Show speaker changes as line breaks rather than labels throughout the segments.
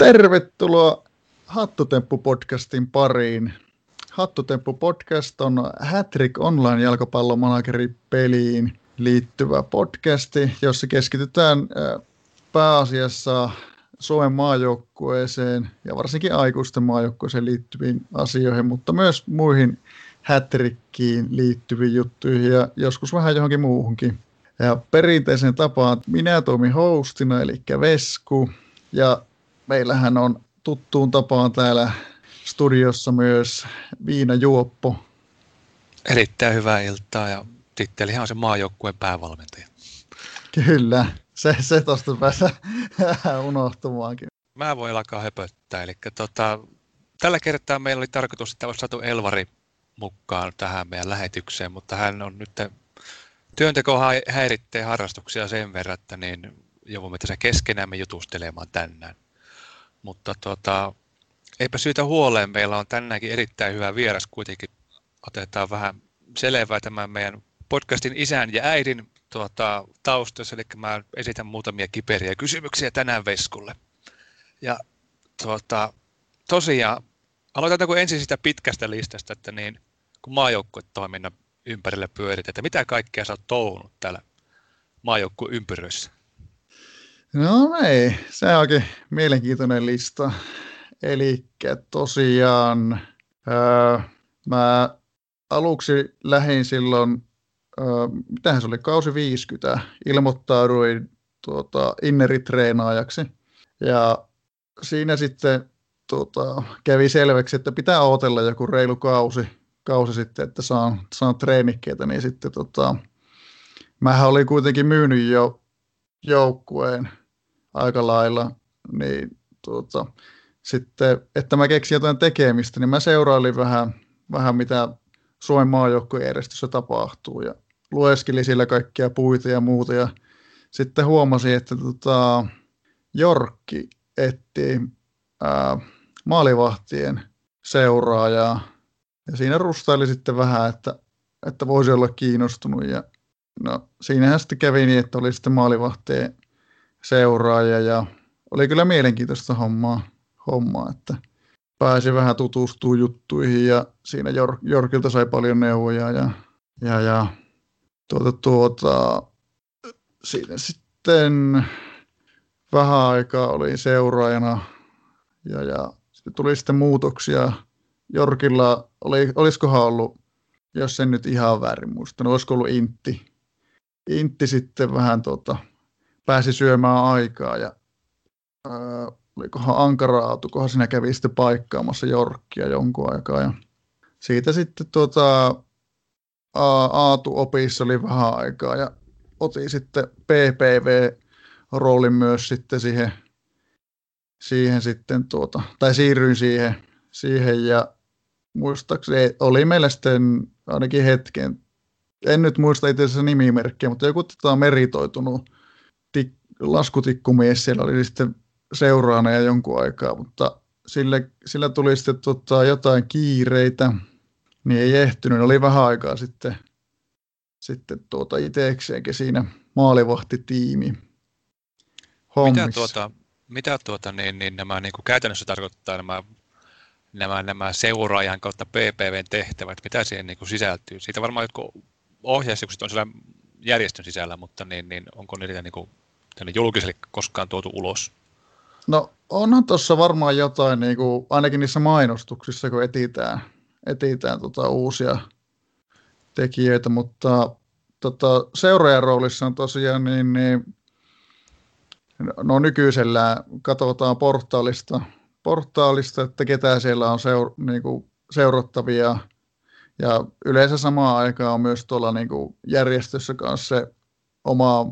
Tervetuloa Hattutemppu-podcastin pariin. Hattutemppu-podcast on Hattrick Online-jalkapallomanageri-peliin liittyvä podcasti, jossa keskitytään pääasiassa Suomen maajoukkueeseen ja varsinkin aikuisten maajoukkueeseen liittyviin asioihin, mutta myös muihin hätrikkiin liittyviin juttuihin ja joskus vähän johonkin muuhunkin. Ja perinteisen tapaan minä toimin hostina, eli Vesku, ja meillähän on tuttuun tapaan täällä studiossa myös Viina Juoppo.
Erittäin hyvää iltaa ja tittelihän on se maajoukkueen päävalmentaja.
Kyllä, se, se tuosta päässä unohtumaankin.
Mä voin alkaa höpöttää. Eli tota, tällä kertaa meillä oli tarkoitus, että olisi saatu Elvari mukaan tähän meidän lähetykseen, mutta hän on nyt työnteko häiritsee harrastuksia sen verran, että niin joudumme tässä keskenämme jutustelemaan tänään. Mutta tota, eipä syytä huoleen, meillä on tänäänkin erittäin hyvä vieras kuitenkin. Otetaan vähän selvää tämän meidän podcastin isän ja äidin tuota, taustassa, eli mä esitän muutamia kiperiä kysymyksiä tänään Veskulle. Ja tuota, tosiaan, aloitetaanko ensin sitä pitkästä listasta, että niin, kun maajoukkuetoiminnan ympärillä pyörit, että mitä kaikkea sä oot touhunut täällä ympyröissä?
No ei, se onkin mielenkiintoinen lista. Eli tosiaan ää, mä aluksi lähdin silloin, ää, mitähän se oli, kausi 50, ilmoittauduin tuota, inneritreenaajaksi. Ja siinä sitten tuota, kävi selväksi, että pitää odotella joku reilu kausi, kausi sitten, että saan, saan treenikkeitä, niin sitten tota, mähän olin kuitenkin myynyt jo joukkueen aika lailla, niin tuota, sitten, että mä keksin jotain tekemistä, niin mä seurailin vähän, vähän mitä Suomen maajoukkueen järjestössä tapahtuu ja lueskelin sillä kaikkia puita ja muuta ja sitten huomasin, että tota, Jorkki etti ää, maalivahtien seuraajaa ja siinä rustaili sitten vähän, että, että voisi olla kiinnostunut ja no siinähän sitten kävi niin, että oli sitten maalivahtien seuraaja ja oli kyllä mielenkiintoista hommaa, hommaa että pääsi vähän tutustumaan juttuihin ja siinä Jor- Jorkilta sai paljon neuvoja ja, ja, ja tuota, tuota, siinä sitten vähän aikaa olin seuraajana ja, ja sitten tuli sitten muutoksia. Jorkilla oli, olisikohan ollut, jos sen nyt ihan väärin muistanut, olisiko ollut Intti. Intti sitten vähän tuota, pääsi syömään aikaa ja ää, olikohan Ankara-aatukohan siinä kävi sitten paikkaamassa Jorkkia jonkun aikaa. Ja siitä sitten tuota, Aatu opissa oli vähän aikaa ja otin sitten PPV-roolin myös sitten siihen, siihen sitten tuota, tai siirryin siihen, siihen ja muistaakseni oli meillä sitten ainakin hetken, en nyt muista itse asiassa nimimerkkiä, mutta joku tota meritoitunut tik, laskutikkumies siellä oli sitten seuraana ja jonkun aikaa, mutta sille, sillä tuli sitten tota, jotain kiireitä, niin ei ehtynyt. Oli vähän aikaa sitten, sitten tuota itsekseenkin siinä maalivahtitiimi
hommissa. Mitä, tuota, mitä tuota, niin, niin nämä niin kuin käytännössä tarkoittaa nämä, nämä, nämä seuraajan kautta PPVn tehtävät, mitä siihen niin kuin sisältyy? Siitä varmaan jotkut ohjeistukset on siellä järjestön sisällä, mutta niin, niin onko niitä niin kuin julkiselle koskaan tuotu ulos?
No onhan tuossa varmaan jotain, niin kuin, ainakin niissä mainostuksissa, kun etitään, etitään tota uusia tekijöitä, mutta tota, seuraajan roolissa on tosiaan niin, niin no nykyisellä katsotaan portaalista, portaalista, että ketä siellä on seur, niin kuin seurattavia ja yleensä samaan aikaan on myös tuolla niin kuin järjestössä kanssa se oma,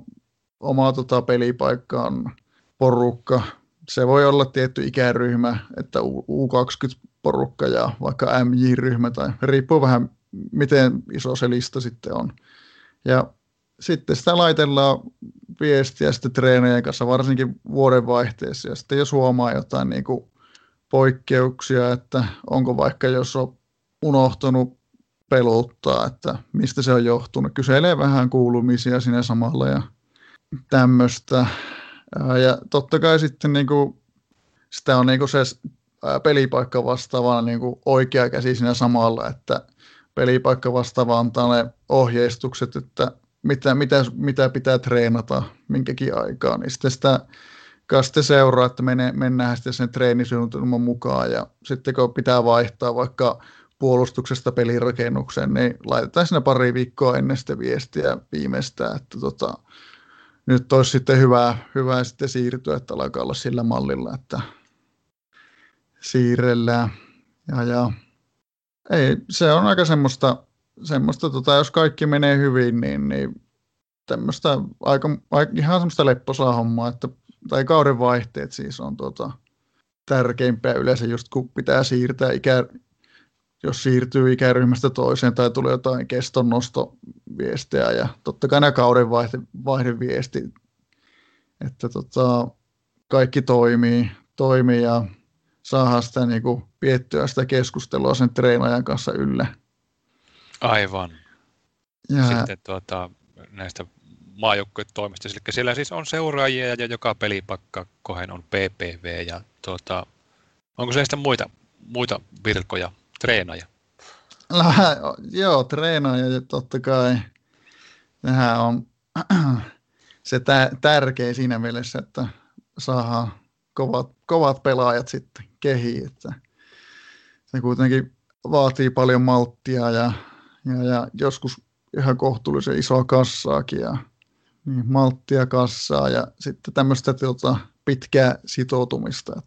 oma tota pelipaikka on porukka. Se voi olla tietty ikäryhmä, että U20-porukka ja vaikka MJ-ryhmä, tai riippuu vähän miten iso se lista sitten on. Ja sitten sitä laitellaan viestiä sitten treenejän kanssa, varsinkin vuodenvaihteessa. Ja sitten jos huomaa jotain niin kuin poikkeuksia, että onko vaikka jos on unohtunut pelottaa, että mistä se on johtunut. Kyselee vähän kuulumisia sinne samalla ja tämmöistä. Ja totta kai sitten niin kuin sitä on niin kuin se pelipaikka vastaava niin kuin oikea käsi siinä samalla, että pelipaikka vastaava antaa ne ohjeistukset, että mitä, mitä, mitä pitää treenata minkäkin aikaa, niin sitten sitä sitten seuraa, että mene, mennään sitten sen treenisuunnitelman mukaan ja sitten kun pitää vaihtaa vaikka puolustuksesta pelirakennukseen, niin laitetaan sinne pari viikkoa ennen sitä viestiä viimeistään, että tota, nyt olisi sitten hyvä, hyvä sitten siirtyä, että alkaa olla sillä mallilla, että siirrellään. Ja, ja ei, se on aika semmoista, semmoista tota, jos kaikki menee hyvin, niin, niin tämmöistä aika, aika, ihan semmoista lepposaa hommaa, että, tai kauden vaihteet siis on tota, tärkeimpiä yleensä just kun pitää siirtää ikä, jos siirtyy ikäryhmästä toiseen tai tulee jotain kestonnostoviestejä ja totta kai nämä kauden vaihde, vaihdeviesti, että tota, kaikki toimii, toimii ja saadaan sitä niin kuin, piettyä sitä keskustelua sen treenajan kanssa ylle.
Aivan. Ja... Sitten tuota, näistä maajoukkueen toimista. Eli siellä siis on seuraajia ja joka pelipakka kohen on PPV ja tuota, onko se sitten muita, muita virkoja, treenaja?
joo, treenaja ja totta kai nehän on se tä- tärkeä siinä mielessä, että saadaan kovat, kovat pelaajat sitten kehiin. Että se kuitenkin vaatii paljon malttia ja, ja, ja joskus ihan kohtuullisen isoa kassaakin ja niin, malttia kassaa ja sitten tämmöistä tuota, pitkää sitoutumista.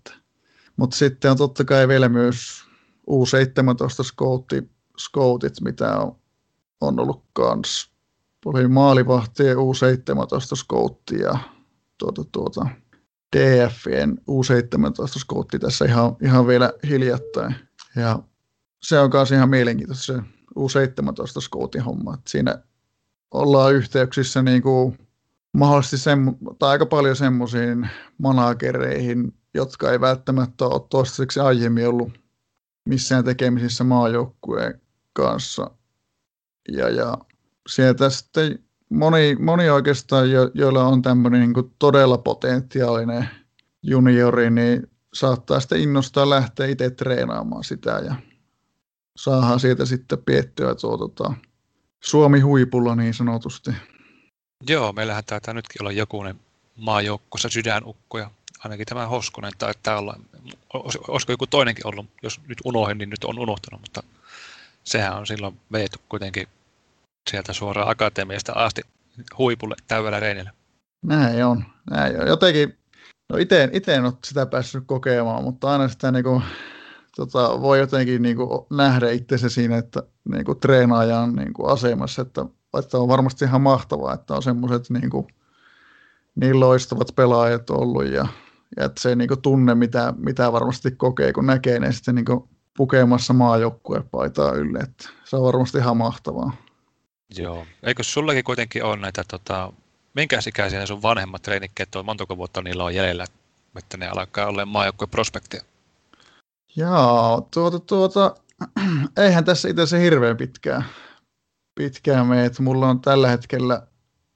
Mutta sitten on totta kai vielä myös U17 scoutti, scoutit, mitä on, on ollut kans. Oli maalivahti ja U17 scoutti ja tuota, tuota, DFien U17 scoutti tässä ihan, ihan vielä hiljattain. Ja se on myös ihan mielenkiintoista se U17 scoutin homma. Että siinä ollaan yhteyksissä niin kuin mahdollisesti semmo, tai aika paljon semmoisiin managereihin, jotka ei välttämättä ole toistaiseksi aiemmin ollut missään tekemisissä maajoukkueen kanssa. Ja, ja sieltä sitten moni, moni oikeastaan, jo, joilla on tämmöinen niin todella potentiaalinen juniori, niin saattaa sitten innostaa lähteä itse treenaamaan sitä ja saadaan sieltä sitten piettyä tuo tota, Suomi huipulla niin sanotusti.
Joo, meillähän taitaa nytkin olla jokunen maajoukkossa sydänukkoja. Ainakin tämä Hoskonen taitaa olla. Olisiko joku toinenkin ollut? Jos nyt unohdin, niin nyt on unohtanut, mutta sehän on silloin veetty kuitenkin sieltä suoraan akatemiasta asti huipulle täydellä reinillä.
Näin on. Näin on. Jotenkin, no itse, en ole sitä päässyt kokemaan, mutta aina sitä niin kuin, tota, voi jotenkin niin kuin, nähdä itsensä siinä, että niin kuin, treenaajan niin kuin, asemassa, että että on varmasti ihan mahtavaa, että on semmoiset niin, niin loistavat pelaajat ollut ja, ja että se niin kuin, tunne, mitä, mitä varmasti kokee, kun näkee ne sitten niin kuin, pukemassa maajoukkuepaitaa ylle, että se on varmasti ihan mahtavaa.
Joo. Eikö sullakin kuitenkin ole näitä, tota, minkä ikäisiä sun vanhemmat treenikkeet on, montako vuotta niillä on jäljellä, että ne alkaa olla maajoukkueprospekteja?
Joo, tuota, tuota, eihän tässä itse se hirveän pitkään, pitkään meet. Mulla on tällä hetkellä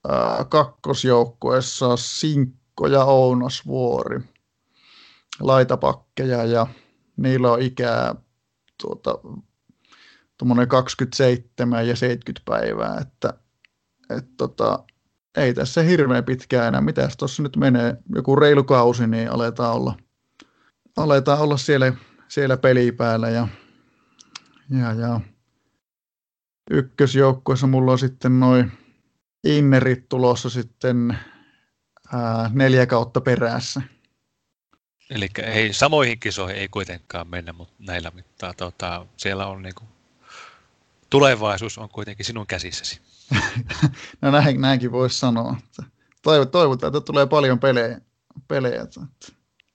ää, kakkosjoukkueessa Sinkko ja Ounasvuori laitapakkeja ja niillä on ikää tuota, 27 ja 70 päivää, että et, tota, ei tässä hirveän pitkään enää. Mitäs tuossa nyt menee? Joku reilu kausi, niin aletaan olla, aletaan olla siellä, siellä pelipäällä ja, ja, ja ykkösjoukkueessa mulla on sitten noin innerit tulossa sitten ää, neljä kautta perässä.
Eli ei samoihin kisoihin ei kuitenkaan mennä, mutta näillä mittaa tota, siellä on niinku, tulevaisuus on kuitenkin sinun käsissäsi.
no näin, näinkin voisi sanoa. Toivotaan, että tulee paljon pelejä. pelejä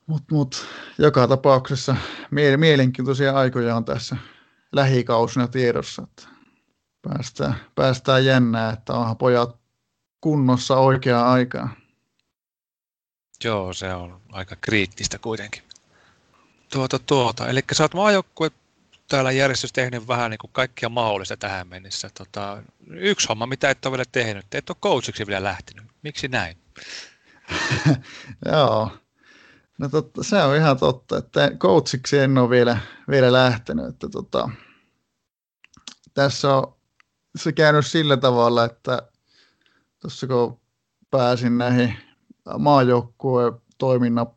mutta mut, joka tapauksessa mielenkiintoisia aikoja on tässä lähikausina tiedossa. Että päästään, päästään jännää, että onhan pojat kunnossa oikeaan aikaan.
Joo, se on aika kriittistä kuitenkin. Tuota, tuota. Eli sä oot maajoukkue täällä järjestys tehnyt vähän niin kuin kaikkia mahdollista tähän mennessä. Tota, yksi homma, mitä et ole vielä tehnyt, et ole coachiksi vielä lähtenyt. Miksi näin?
Joo. No totta, se on ihan totta, että coachiksi en ole vielä, vielä lähtenyt, että tota, tässä on se käynyt sillä tavalla, että tuossa kun pääsin näihin maajoukkueen toiminnan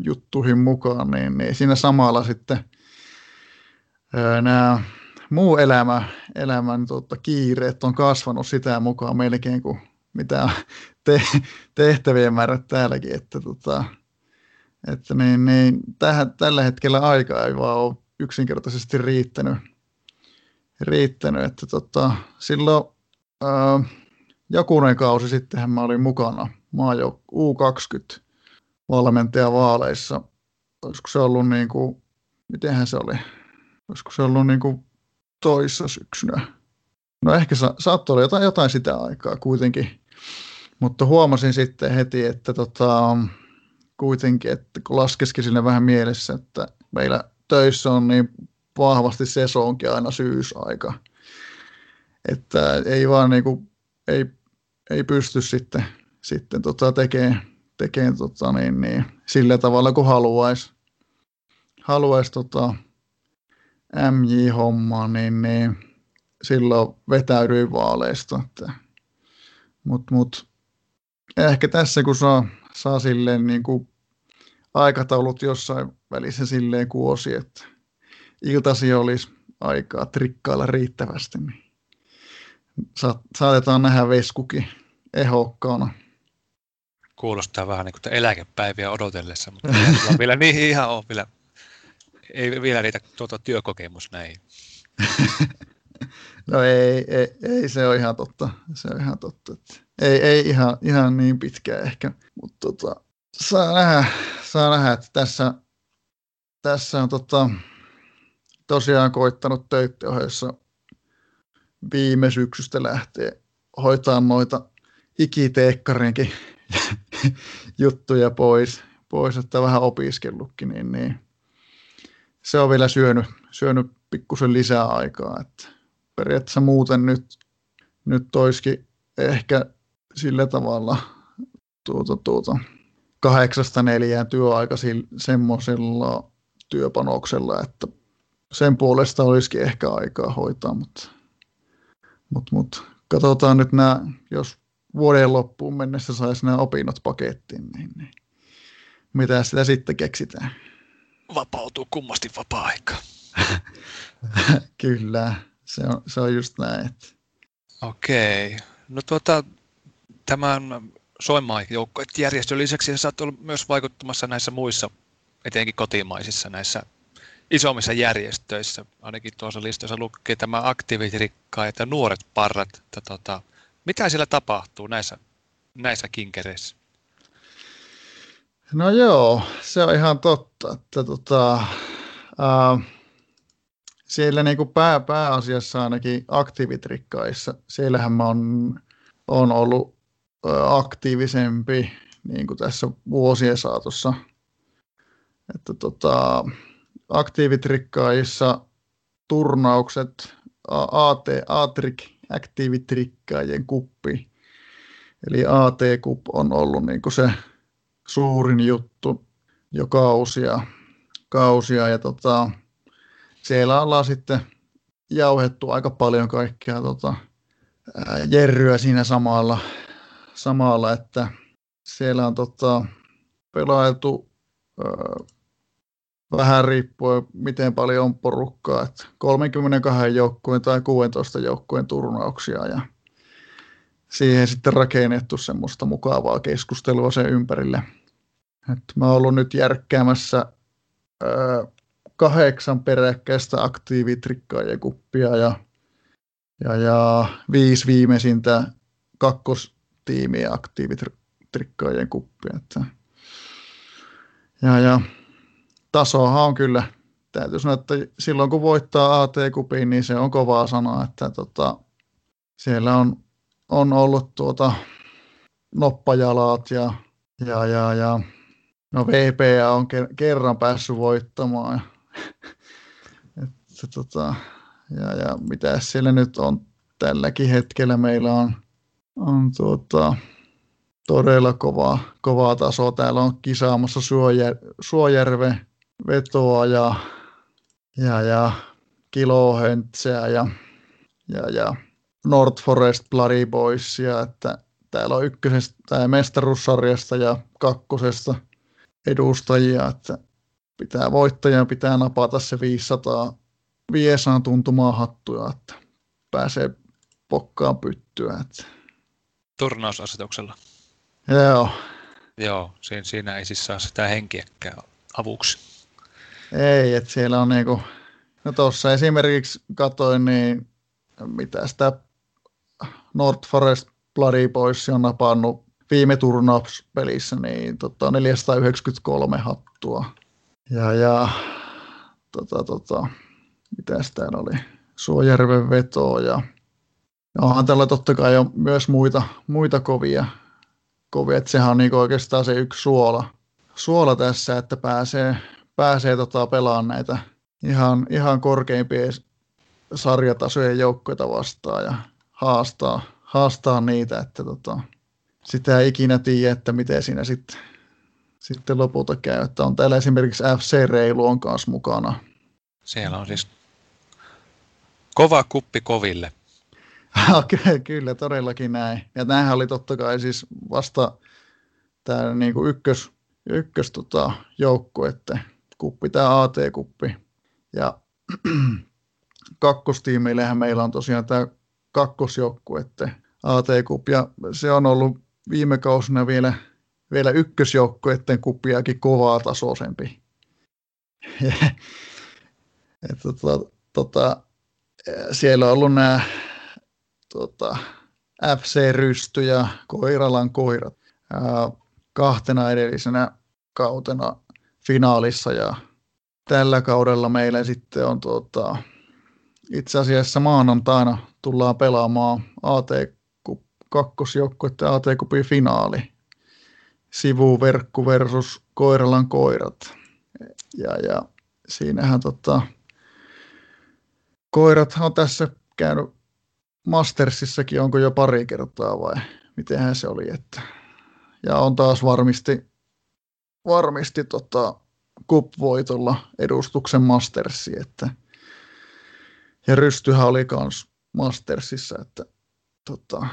juttuihin mukaan, niin, niin siinä samalla sitten nämä muu elämä, elämän tota, kiireet on kasvanut sitä mukaan melkein kuin mitä te, tehtävien määrät täälläkin, että, tota, että niin, niin, tähän, tällä hetkellä aika ei vaan ole yksinkertaisesti riittänyt, riittänyt että tota, silloin ää, jokunen kausi sittenhän mä olin mukana maajouk U20 valmentajavaaleissa. Olisiko se ollut niin kuin, mitenhän se oli, olisiko se ollut niin kuin toissa syksynä. No ehkä sa- saattoi olla jotain, jotain sitä aikaa kuitenkin. Mutta huomasin sitten heti, että tota, kuitenkin, että kun laskeskin sinne vähän mielessä, että meillä töissä on niin vahvasti sesonki aina syysaika, että ei vaan niin kuin, ei, ei pysty sitten, sitten tota tekemään, tekemään tota niin, niin, sillä tavalla kuin haluaisi. Haluaisi tota, MJ-hommaa, niin, niin silloin vetäydyin vaaleista. Mutta mut, ehkä tässä kun saa, saa silleen niin kuin aikataulut jossain välissä silleen kuosi, että iltasi olisi aikaa trikkailla riittävästi, niin sa- saatetaan nähdä veskukin ehokkaana.
Kuulostaa vähän niin kuin eläkepäiviä odotellessa, mutta ei vielä niihin ihan ole vielä, ei vielä riitä tuota työkokemus näin.
no ei, ei, ei, se ole ihan totta. Se on ihan totta. Ei, ei ihan, ihan niin pitkään ehkä, mutta tota, saa, nähdä, saa nähdä, että tässä, tässä on tota, tosiaan koittanut töiden viime syksystä lähtien hoitaa noita ikiteekkarinkin juttuja pois, pois, että vähän opiskellutkin, niin, niin se on vielä syönyt, syönyt pikkusen lisää aikaa. Että periaatteessa muuten nyt, nyt toiskin ehkä sillä tavalla tuota, tuota, kahdeksasta neljään työaika semmoisella työpanoksella, että sen puolesta olisikin ehkä aikaa hoitaa, mutta, mutta, mutta katsotaan nyt nämä, jos vuoden loppuun mennessä saisi nämä opinnot pakettiin, niin, niin mitä sitä sitten keksitään?
Vapautuu kummasti vapaa-aika.
Kyllä, se on, se on just näin. Että...
Okei. No tuota, tämän Soimaa järjestön lisäksi sä oot myös vaikuttamassa näissä muissa, etenkin kotimaisissa näissä isommissa järjestöissä. Ainakin tuossa listassa lukee tämä aktiivitirikkaat ja nuoret parrat. Että, tota, mitä siellä tapahtuu näissä, näissä kinkereissä?
No joo, se on ihan totta, että tota, ää, siellä niin kuin pää, pääasiassa ainakin aktiivitrikkaissa, siellähän mä on, on ollut aktiivisempi niin kuin tässä vuosien saatossa. Että tota, aktiivitrikkaissa turnaukset, AT, ATRIK, aktiivitrikkaajien kuppi, eli AT-kup on ollut niin kuin se suurin juttu jo kausia. kausia ja tota, siellä ollaan sitten jauhettu aika paljon kaikkea tota, jerryä siinä samalla, samalla että siellä on tota, pelailtu vähän riippuen miten paljon on porukkaa, että 32 joukkueen tai 16 joukkueen turnauksia ja siihen sitten rakennettu semmoista mukavaa keskustelua sen ympärille. Et mä oon ollut nyt järkkäämässä ö, kahdeksan peräkkäistä aktiivitrikkaajien kuppia ja, ja, ja viisi viimeisintä kakkostiimiä aktiivitrikkaajien kuppia. Että, ja, ja tasohan on kyllä, täytyy sanoa, että silloin kun voittaa AT-kupiin, niin se on kovaa sanoa, että tota, siellä on, on ollut tuota noppajalaat ja, ja, ja, ja no VPA on kerran päässyt voittamaan. että, tota, ja, ja mitä siellä nyt on tälläkin hetkellä meillä on, on tuota, todella kovaa, kovaa tasoa. Täällä on kisaamassa Suojär, Suojärve vetoa ja, ja, ja Kilohöntseä ja, ja, ja North Forest Bloody Boysia, että täällä on ykkösestä tai mestaruussarjasta ja kakkosesta edustajia, että pitää voittajan pitää napata se 500 viesaan tuntumaan hattuja, että pääsee pokkaan pyttyä. Että.
Turnausasetuksella.
Joo.
Joo, siinä, siinä ei siis saa sitä henkiäkään avuksi.
Ei, että siellä on niinku, no tuossa esimerkiksi katoin, niin mitä sitä North Forest Bloody Boys on napannut viime turnauspelissä, niin tota, 493 hattua. Ja, ja tota, tota, mitä täällä oli, Suojärven veto ja onhan täällä totta kai jo myös muita, muita kovia, kovia, että sehän on niin oikeastaan se yksi suola, suola tässä, että pääsee, pääsee tota pelaamaan näitä ihan, ihan korkeimpien sarjatasojen joukkoita vastaan ja haastaa, haastaa niitä, että tota, sitä ei ikinä tiedä, että miten siinä sitten, sitten lopulta käy. Että on täällä esimerkiksi FC Reilu on kanssa mukana.
Siellä on siis kova kuppi koville.
okay, kyllä, todellakin näin. Ja nämähän oli totta kai siis vasta tämä niinku ykkös, ykkös tota, että kuppi, tämä AT-kuppi. Ja kakkostiimeillähän meillä on tosiaan tämä kakkosjoukkue, AT-kuppi, ja se on ollut viime kausina vielä, vielä ykkösjoukkueiden kuppiakin kovaa tasoisempi. Et, tota, tota, siellä on ollut nämä tota, FC-rysty ja Koiralan koirat ää, kahtena edellisenä kautena finaalissa ja tällä kaudella meillä sitten on tota, itse asiassa maanantaina tullaan pelaamaan AT kakkosjoukkuetta AT Cupin finaali. Sivuverkku versus Koiralan koirat. Ja, ja siinähän tota, koirat on tässä käynyt Mastersissakin, onko jo pari kertaa vai mitenhän se oli. Että, ja on taas varmisti, varmisti tota, cup-voitolla edustuksen Mastersi, että ja Rystyhän oli kans Mastersissa, että tota,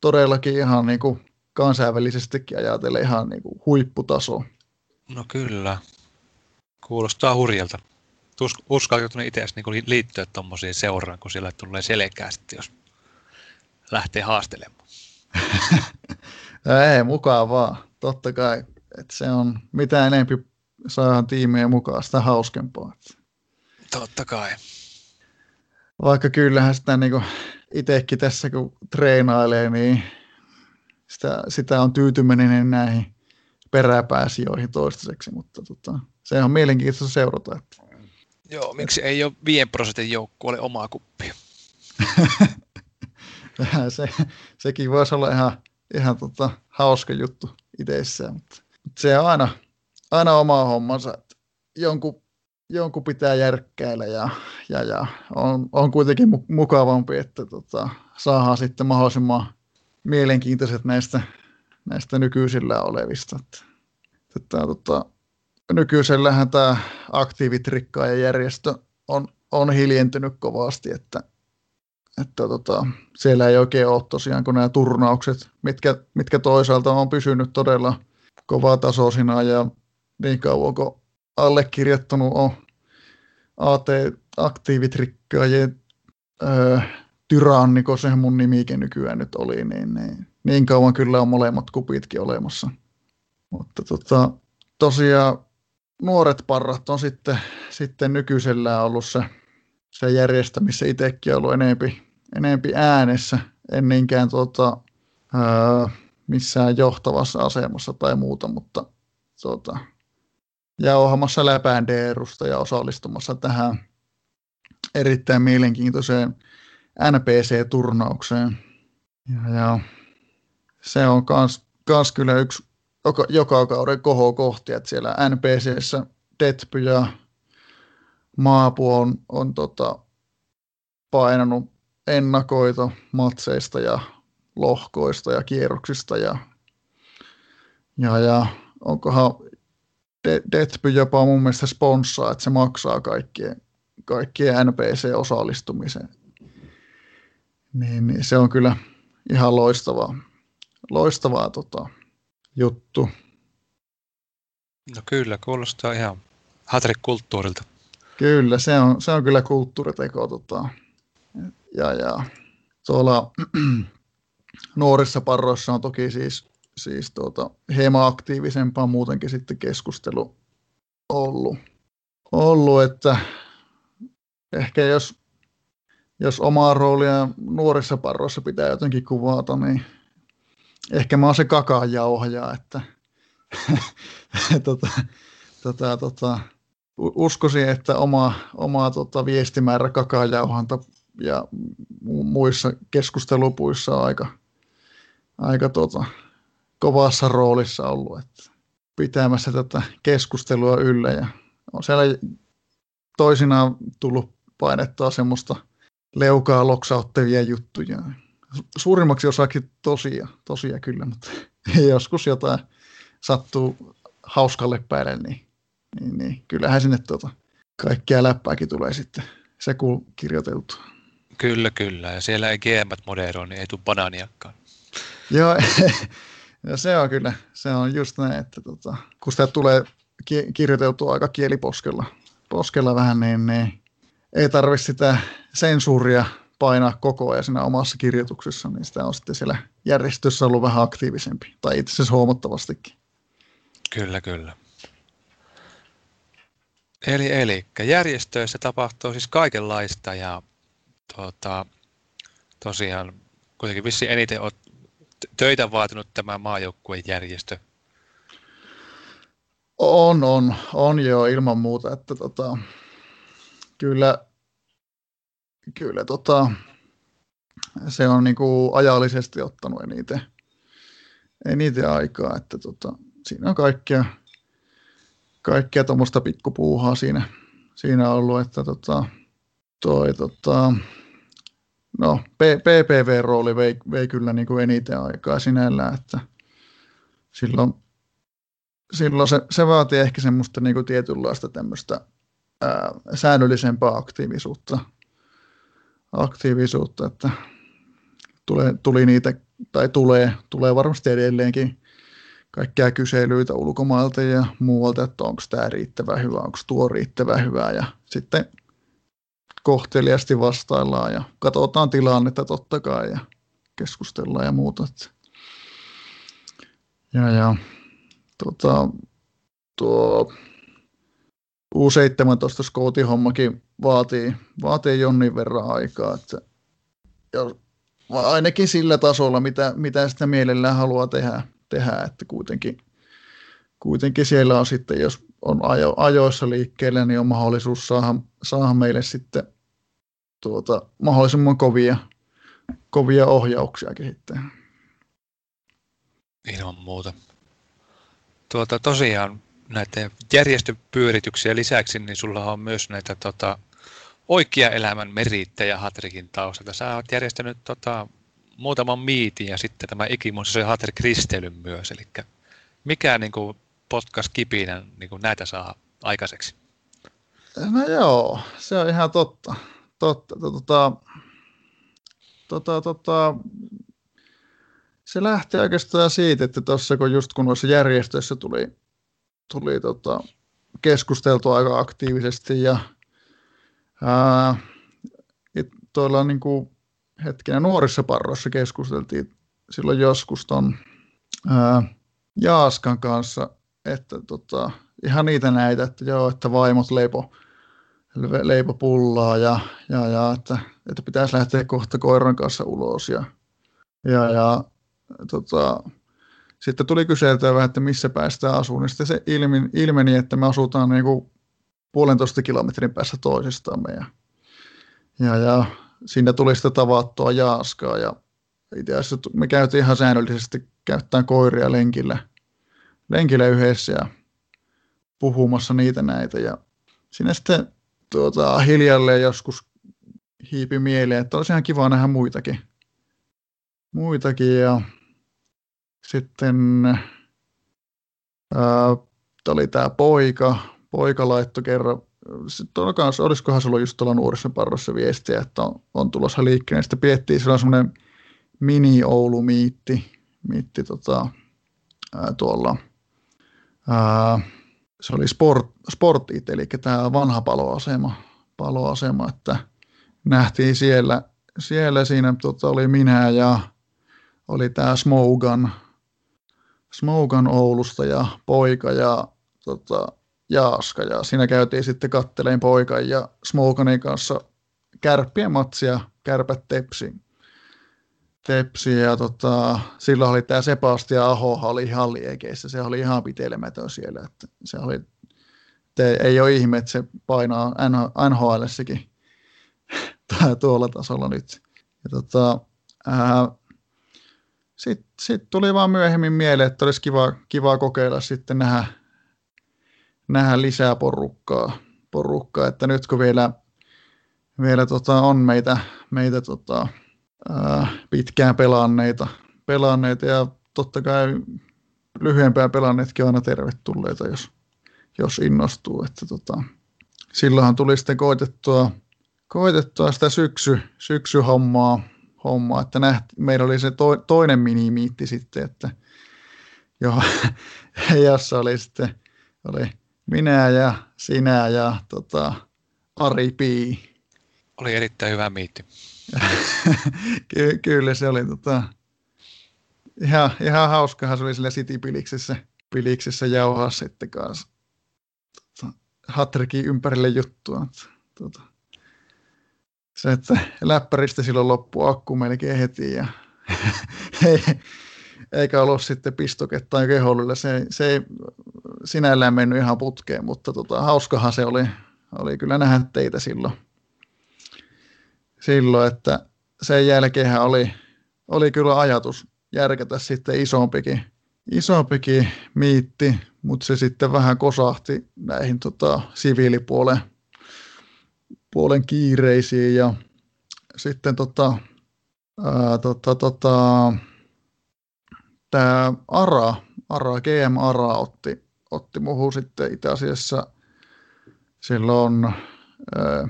todellakin ihan niin kuin kansainvälisestikin ajatellen ihan niin kuin huipputaso.
No kyllä. Kuulostaa hurjalta. Uskallatko itse niin liittyä tuommoisiin seuraan, kun siellä tulee selkää sitten, jos lähtee haastelemaan?
Ei, mukaan vaan. Totta kai. Että se on, mitä enempi saadaan tiimiä mukaan, sitä hauskempaa.
Totta kai.
Vaikka kyllähän sitä niin itsekin tässä kun treenailee, niin sitä, sitä on tyytyminen näihin peräpääsijoihin toistaiseksi, mutta tota, se on mielenkiintoista seurata. Että.
Joo, miksi ei ole 5 prosentin joukkueelle omaa kuppia?
se, sekin voisi olla ihan, ihan tota, hauska juttu itsessään, mutta se on aina, aina oma hommansa. Että jonkun jonkun pitää järkkäillä ja, ja, ja on, on, kuitenkin mukavampi, että tota, saadaan sitten mahdollisimman mielenkiintoiset näistä, näistä nykyisillä olevista. Että, että, tota, nykyisellähän tämä aktiivitrikkaajan järjestö on, on hiljentynyt kovasti, että, että tota, siellä ei oikein ole tosiaan kuin nämä turnaukset, mitkä, mitkä toisaalta on pysynyt todella kovatasoisina ja niin kauan kuin allekirjoittanut on AT aktiivitrikkaajien öö, tyranniko se mun nimikin nykyään nyt oli, niin, niin, niin kauan kyllä on molemmat kupitkin olemassa. Mutta tota, tosiaan nuoret parrat on sitten, sitten nykyisellään ollut se, se järjestä, missä itsekin ollut enempi, enempi äänessä, en niinkään tota, öö, missään johtavassa asemassa tai muuta, mutta tota, jauhamassa läpändeerusta ja osallistumassa tähän erittäin mielenkiintoiseen NPC-turnaukseen. Ja, ja se on kans, kans kyllä yksi joka, joka kauden kohti, että siellä NPCssä Detpy ja Maapu on, on tota, painanut ennakoita matseista ja lohkoista ja kierroksista ja Ja, ja onkohan Deathby jopa mun mielestä sponssaa, että se maksaa kaikkien, kaikkien NPC-osallistumisen. Niin, niin, se on kyllä ihan loistavaa, loistavaa tota, juttu.
No kyllä, kuulostaa ihan Hatrik-kulttuurilta.
Kyllä, se on, se on kyllä kulttuuriteko. Tota. Ja, ja tuolla nuorissa parroissa on toki siis, siis tuota, hieman aktiivisempaa muutenkin sitten keskustelu ollut. ollut että ehkä jos, jos omaa roolia nuorissa parroissa pitää jotenkin kuvata, niin ehkä mä oon se kakajauhaja, että tota, tota, tota, uskoisin, että oma, oma tota, viestimäärä kakajauhanta ja muissa keskustelupuissa on aika, aika tota, kovassa roolissa ollut, että pitämässä tätä keskustelua yllä ja on siellä toisinaan tullut painettua semmoista leukaa loksauttavia juttuja. Suurimmaksi osakin tosia, tosia kyllä, mutta joskus jotain sattuu hauskalle päälle, niin, niin, niin kyllähän sinne tuota, kaikkia läppääkin tulee sitten se kirjoiteltu.
Kyllä, kyllä. Ja siellä ei GM moderoi, niin ei tule banaaniakaan.
Joo, ja se on kyllä, se on just näin, että tota, kun sitä tulee ki- kirjoiteltua aika kieliposkella poskella vähän, niin, niin ei tarvitse sitä sensuuria painaa koko ajan siinä omassa kirjoituksessa, niin sitä on sitten siellä järjestössä ollut vähän aktiivisempi, tai itse asiassa huomattavastikin.
Kyllä, kyllä. Eli, eli järjestöissä tapahtuu siis kaikenlaista ja tuota, tosiaan kuitenkin vissi eniten olet töitä vaatinut tämä maajoukkueen järjestö.
On, on, on jo ilman muuta, että tota, kyllä, kyllä tota, se on niin kuin ajallisesti ottanut eniten, eniten aikaa, että tota, siinä on kaikkea, kaikkea tuommoista pikkupuuhaa siinä, siinä ollut, että tota, toi, tota, no, PPV-rooli vei, vei kyllä niin kuin eniten aikaa sinällään, että silloin, silloin se, se vaatii ehkä semmoista niin kuin tietynlaista tämmöistä ää, säännöllisempää aktiivisuutta, aktiivisuutta, että tule, tuli niitä, tai tulee, tulee varmasti edelleenkin kaikkia kyselyitä ulkomailta ja muualta, että onko tämä riittävä hyvä, onko tuo riittävä hyvä ja sitten kohteliasti vastaillaan ja katsotaan tilannetta totta kai ja keskustellaan ja muuta. Ja, ja tota, tuo U17 Scoutin hommakin vaatii, vaatii jonnin verran aikaa, että ja ainakin sillä tasolla, mitä, mitä sitä mielellään haluaa tehdä, tehdä että kuitenkin, kuitenkin siellä on sitten, jos on ajo, ajoissa liikkeelle, niin on mahdollisuus saada, saada meille sitten tuota, mahdollisimman kovia, kovia ohjauksia kehittää.
Ilman muuta. Tuota, tosiaan näiden järjestöpyörityksiä lisäksi, niin sulla on myös näitä tota, oikea elämän merittejä Hatrikin taustalta. Sä oot järjestänyt tota, muutaman miitin ja sitten tämä ikimuisen Hatrik risteilyn myös. Eli mikä niin kuin, potkas kipinä niin kuin näitä saa aikaiseksi?
No joo, se on ihan totta. Totta tota, tota, tota, se lähti oikeastaan siitä, että tuossa kun just kun noissa järjestöissä tuli, tuli tota, keskusteltu aika aktiivisesti ja ää, tuolla niin kuin hetkenä nuorissa parroissa keskusteltiin silloin joskus ton ää, Jaaskan kanssa, että tota, ihan niitä näitä, että joo, että vaimot leipo, leipo pullaa ja, ja, ja että, että pitäisi lähteä kohta koiran kanssa ulos ja, ja, ja tota, sitten tuli kyseltyä että missä päästään asuun, niin sitten se ilmeni, ilmeni että me asutaan niin kuin puolentoista kilometrin päässä toisistamme ja, ja, ja siinä tuli sitten tavattua jaaskaa ja itse asiassa me käytiin ihan säännöllisesti käyttämään koiria lenkillä, lenkillä yhdessä ja puhumassa niitä näitä ja siinä sitten tuota, hiljalleen joskus hiipi mieleen, että olisi ihan kiva nähdä muitakin. Muitakin ja sitten ää, oli tämä poika, poika laittoi kerran, sitten kanssa, olisikohan sulla just tuolla nuorissa parrossa viestiä, että on, on tulossa liikkeelle. Sitten piettiin silloin semmoinen mini-Oulu-miitti, miitti tota, ää, tuolla, ää, se oli sport, Sportit, eli tämä vanha paloasema, paloasema, että nähtiin siellä, siellä siinä tota, oli minä ja oli tämä Smogan, Smogan Oulusta ja poika ja tota, Jaaska. Ja siinä käytiin sitten katteleen poikan ja Smoganin kanssa kärppien matsia, kärpät tepsi. Tepsi ja tota, silloin oli tämä Sebastian Aho oli ihan liekeissä. Se oli ihan pitelemätön siellä. Että se oli, te, ei ole ihme, että se painaa NHLssäkin tuolla tasolla nyt. Ja tota, sitten sit tuli vaan myöhemmin mieleen, että olisi kiva, kiva kokeilla sitten nähdä, nähdä lisää porukkaa, porukkaa, että nyt kun vielä, vielä tota on meitä, meitä tota, ää, pitkään pelanneita, pelanneita ja totta kai lyhyempään pelanneetkin aina tervetulleita, jos, jos innostuu. Että tota, silloinhan tuli sitten koitettua, koitettua sitä syksy, syksyhommaa, hommaa, että nähti, meillä oli se to, toinen minimiitti sitten, että joo, jossa oli sitten oli minä ja sinä ja tota, Ari Pii.
Oli erittäin hyvä miitti.
Ky- kyllä se oli tota, ihan, ihan hauskahan se oli sillä City-piliksessä piliksessä jauhaa sitten kanssa tota, Hatrikin ympärille juttua. Tota, se, että läppäristä silloin loppu akku melkein heti ja ei, eikä ollut sitten pistoketta tai. Se, se ei sinällään mennyt ihan putkeen, mutta tota, hauskahan se oli, oli kyllä nähdä teitä silloin. Silloin että sen jälkeen oli, oli kyllä ajatus järkätä sitten isompikin, isompikin miitti, mutta se sitten vähän kosahti näihin tota, siviilipuolen puolen kiireisiin ja sitten tota, ää, tota, tota, tämä ARA, ARA, GM ARA otti, otti muuhun sitten itse asiassa silloin ää,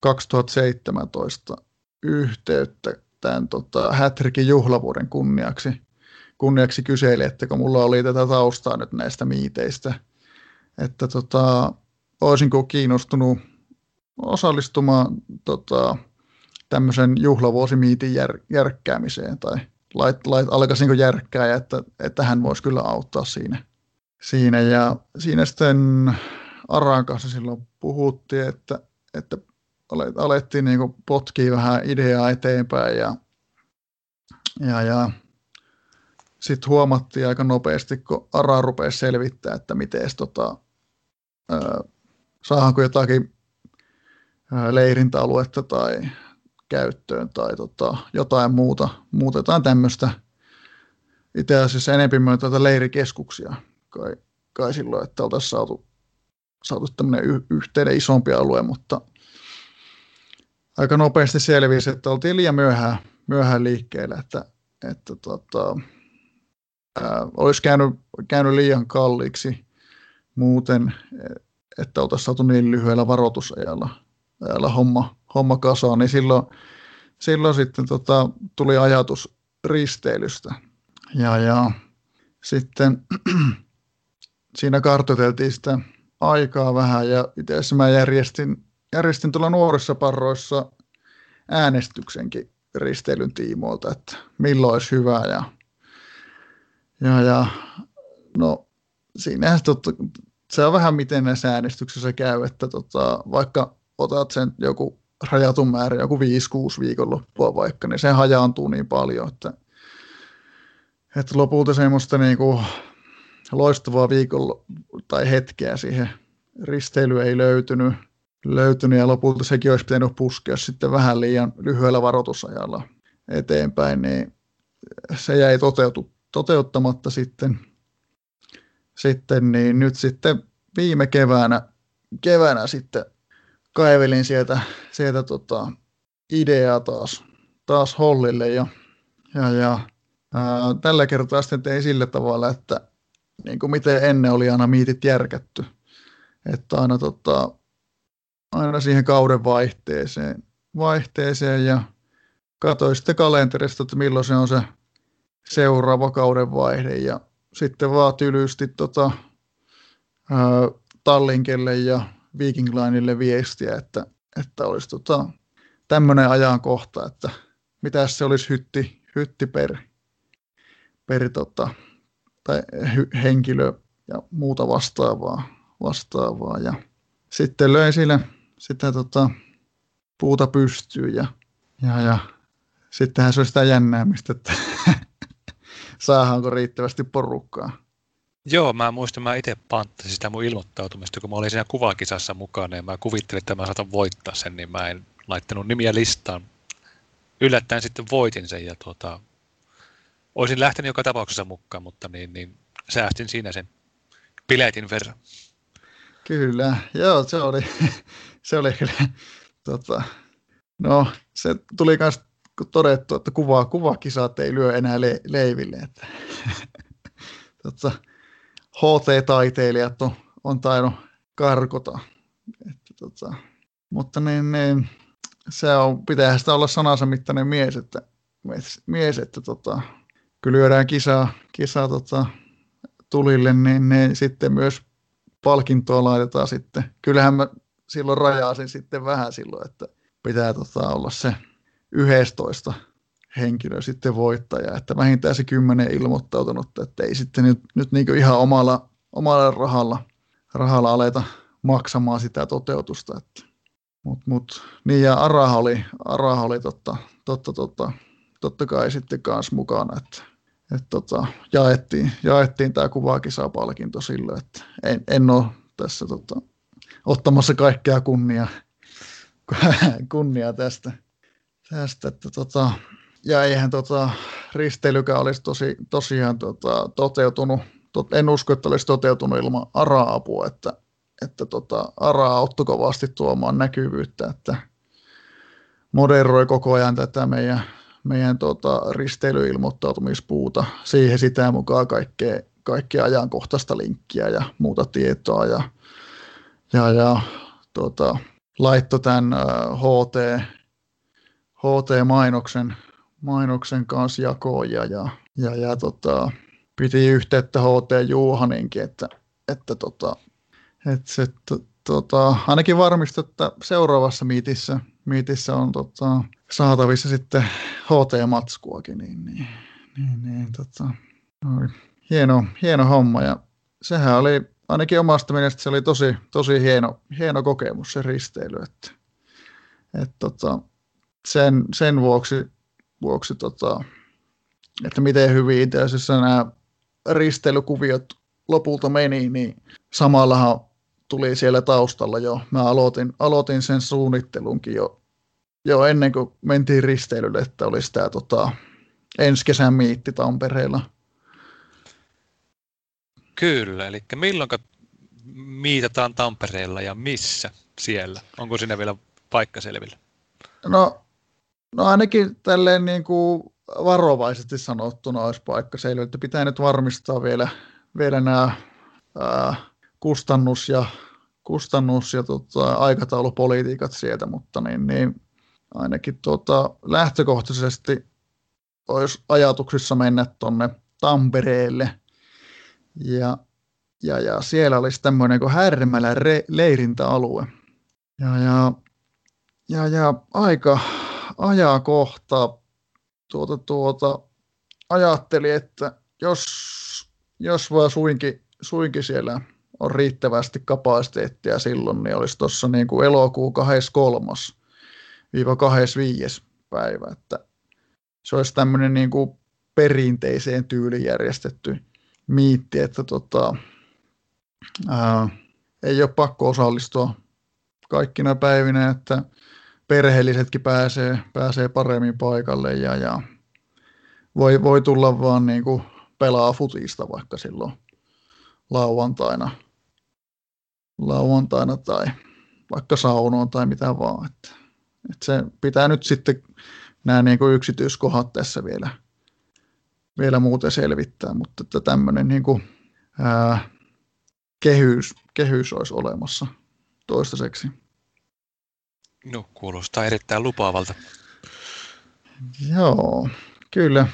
2017 yhteyttä tämän tota, Hätrikin juhlavuoden kunniaksi, kunniaksi kyseli, että kun mulla oli tätä taustaa nyt näistä miiteistä, että tota, olisinko kiinnostunut osallistumaan tota, tämmöisen juhlavuosimiitin jär, järkkäämiseen tai lait, lait, alkaisinko järkkää, ja että, että hän voisi kyllä auttaa siinä. siinä. Ja siinä sitten Aran kanssa silloin puhuttiin, että, että alettiin niin potkia vähän ideaa eteenpäin ja, ja, ja sitten huomattiin aika nopeasti, kun Ara rupesi selvittää, että miten tota, saadaanko jotakin leirintäaluetta tai käyttöön tai tota, jotain muuta, muutetaan tämmöistä. Itse asiassa enemmän tuota leirikeskuksia kai, kai silloin, että oltaisiin saatu, saatu tämmöinen yhteinen isompi alue, mutta aika nopeasti selvisi, että oltiin liian myöhään, myöhään liikkeellä, että, että tota, ää, olisi käynyt, käynyt liian kalliiksi muuten, että oltaisiin saatu niin lyhyellä varoitusajalla täällä homma, homma kasaan, niin silloin, silloin sitten tota, tuli ajatus risteilystä. Ja, ja sitten siinä kartoiteltiin sitä aikaa vähän ja itse asiassa mä järjestin, järjestin tuolla nuorissa parroissa äänestyksenkin risteilyn tiimoilta, että milloin olisi hyvä ja, ja, ja no siinähän totta, se on vähän miten näissä äänestyksissä käy, että tota, vaikka otat sen joku rajatun määrä, joku 5-6 viikonloppua vaikka, niin se hajaantuu niin paljon, että, että lopulta semmoista niin kuin loistavaa viikolla tai hetkeä siihen risteily ei löytynyt, löytynyt ja lopulta sekin olisi pitänyt puskea sitten vähän liian lyhyellä varoitusajalla eteenpäin, niin se jäi toteutu, toteuttamatta sitten, sitten, niin nyt sitten viime keväänä, keväänä sitten kaivelin sieltä, sieltä tota, ideaa taas, taas Hollille ja, ja, ja ää, tällä kertaa sitten tein sillä tavalla, että niin kuin miten ennen oli aina miitit järkätty. Että aina, tota, aina siihen kauden vaihteeseen, vaihteeseen ja katsoin sitten kalenterista, että milloin se on se seuraava kauden vaihde ja sitten vaan tylysti tota, ää, Tallinkelle ja Viking Lineille viestiä, että, että olisi tota, tämmöinen ajankohta, että mitä se olisi hytti, hytti per, per tota, tai henkilö ja muuta vastaavaa. vastaavaa. Ja sitten löin sille sitä tota, puuta pystyyn ja, ja, ja sittenhän se on sitä jännäämistä, että saadaanko riittävästi porukkaa.
Joo, mä muistan, mä itse panttasin sitä mun ilmoittautumista, kun mä olin siinä kuvakisassa mukana ja mä kuvittelin, että mä saatan voittaa sen, niin mä en laittanut nimiä listaan. Yllättäen sitten voitin sen ja tuota, olisin lähtenyt joka tapauksessa mukaan, mutta niin, niin säästin siinä sen biletin verran.
Kyllä, joo, se oli, se oli kyllä, tota, no se tuli myös todettu, että kuva, kuvakisat ei lyö enää le, leiville, että tota, HT-taiteilijat on, on tainnut karkota. Että, tota, mutta niin, niin, se on, pitää sitä olla sanansa mittainen mies, että, mies, että tota, kun lyödään kisaa, kisaa tota, tulille, niin, niin sitten myös palkintoa laitetaan sitten. Kyllähän mä silloin rajaasin sitten vähän silloin, että pitää tota, olla se 11 henkilö sitten voittaja, että vähintään se kymmenen ilmoittautunut, että ei sitten nyt, nyt niin ihan omalla, omalla rahalla, rahalla aleta maksamaan sitä toteutusta. Että, mut, mut, niin ja Araha oli, Araha oli totta, totta, totta, totta kai sitten kanssa mukana, että, että tota, jaettiin, jaettiin tämä kuvakisapalkinto sille, että en, en ole tässä tota, ottamassa kaikkea kunnia, kunnia tästä, tästä että tota, ja eihän tota, risteilykään olisi tosi, tosiaan tota, toteutunut, tot, en usko, että olisi toteutunut ilman ARA-apua, että, että tota, ARA auttoi kovasti tuomaan näkyvyyttä, että moderoi koko ajan tätä meidän, meidän tota, risteilyilmoittautumispuuta, siihen sitä mukaan kaikkea, kaikkea ajankohtaista linkkiä ja muuta tietoa ja, ja, ja tota, laittoi tämän HT, HT-mainoksen mainoksen kanssa jakoon ja, ja, ja, ja tota, piti yhteyttä HT Juhaninkin, että, että, tota, että se, to, tota, ainakin varmistaa, että seuraavassa miitissä, miitissä on tota, saatavissa sitten HT-matskuakin, niin, niin, niin, niin tota, hieno, hieno homma ja sehän oli ainakin omasta mielestä se oli tosi, tosi hieno, hieno kokemus se risteily, että, että tota, sen, sen vuoksi vuoksi, tota, että miten hyvin itse asiassa nämä risteilykuviot lopulta meni, niin samallahan tuli siellä taustalla jo. Mä aloitin, aloitin sen suunnittelunkin jo, jo ennen kuin mentiin risteilylle, että oli tämä tota, ensi kesän miitti Tampereella.
Kyllä, eli milloin miitataan Tampereella ja missä siellä? Onko sinne vielä paikka selvillä?
No No ainakin tälleen niin kuin varovaisesti sanottuna olisi paikka selvä, että pitää nyt varmistaa vielä, vielä nämä ää, kustannus- ja, kustannus- ja tota, aikataulupolitiikat sieltä, mutta niin, niin ainakin tota, lähtökohtaisesti olisi ajatuksissa mennä tuonne Tampereelle ja, ja, ja siellä olisi tämmöinen kuin Härmälän re, leirintäalue. Ja, ja, ja, ja aika, ajakohta tuota, tuota, ajattelin, että jos, jos vaan suinkin, suinkin siellä on riittävästi kapasiteettia silloin, niin olisi tuossa niin kuin elokuu 23. 25. päivä, että se olisi tämmöinen niin kuin perinteiseen tyyliin järjestetty miitti, että tota, ää, ei ole pakko osallistua kaikkina päivinä, että perheellisetkin pääsee, pääsee paremmin paikalle ja, ja voi, voi tulla vaan niin kuin pelaa futista vaikka silloin lauantaina, lauantaina tai vaikka saunoon tai mitä vaan. Että, että se pitää nyt sitten nämä niin kuin yksityiskohdat tässä vielä, vielä muuten selvittää, mutta että tämmöinen niin kuin, ää, kehys, kehys olisi olemassa toistaiseksi.
No, kuulostaa erittäin lupaavalta.
Joo, kyllä,